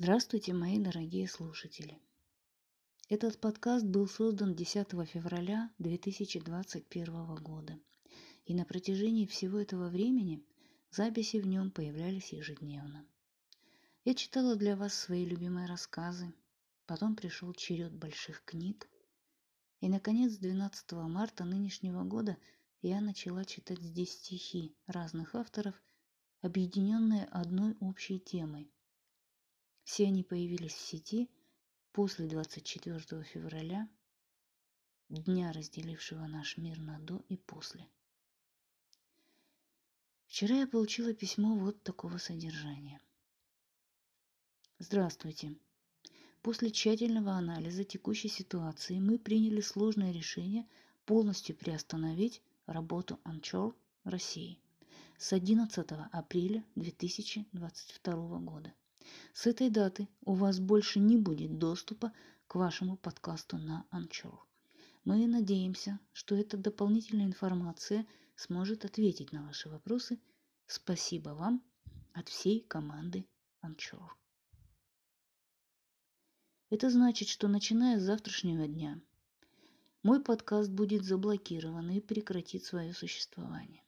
Здравствуйте, мои дорогие слушатели. Этот подкаст был создан 10 февраля 2021 года, и на протяжении всего этого времени записи в нем появлялись ежедневно. Я читала для вас свои любимые рассказы, потом пришел черед больших книг, и, наконец, 12 марта нынешнего года я начала читать здесь стихи разных авторов, объединенные одной общей темой – все они появились в сети после 24 февраля, дня, разделившего наш мир на до и после. Вчера я получила письмо вот такого содержания. Здравствуйте. После тщательного анализа текущей ситуации мы приняли сложное решение полностью приостановить работу Анчор России с 11 апреля 2022 года. С этой даты у вас больше не будет доступа к вашему подкасту на Anchor. Мы надеемся, что эта дополнительная информация сможет ответить на ваши вопросы. Спасибо вам от всей команды Anchor. Это значит, что начиная с завтрашнего дня мой подкаст будет заблокирован и прекратит свое существование.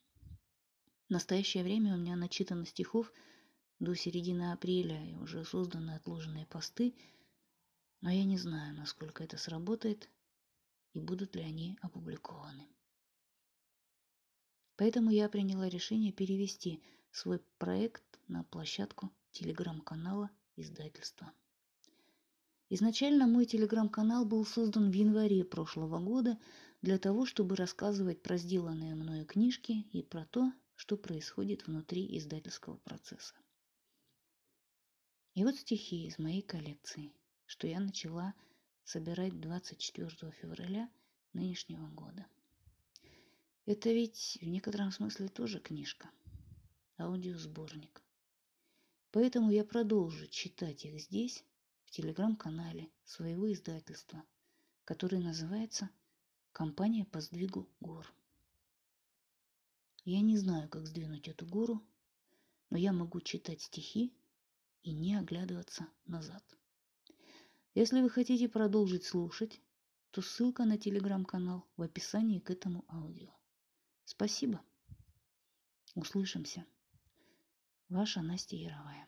В настоящее время у меня начитано стихов – до середины апреля и уже созданы отложенные посты, но я не знаю, насколько это сработает и будут ли они опубликованы. Поэтому я приняла решение перевести свой проект на площадку телеграм-канала издательства. Изначально мой телеграм-канал был создан в январе прошлого года для того, чтобы рассказывать про сделанные мною книжки и про то, что происходит внутри издательского процесса. И вот стихи из моей коллекции, что я начала собирать 24 февраля нынешнего года. Это ведь в некотором смысле тоже книжка, аудиосборник. Поэтому я продолжу читать их здесь, в телеграм-канале своего издательства, который называется «Компания по сдвигу гор». Я не знаю, как сдвинуть эту гору, но я могу читать стихи, и не оглядываться назад. Если вы хотите продолжить слушать, то ссылка на телеграм-канал в описании к этому аудио. Спасибо. Услышимся. Ваша Настя Яровая.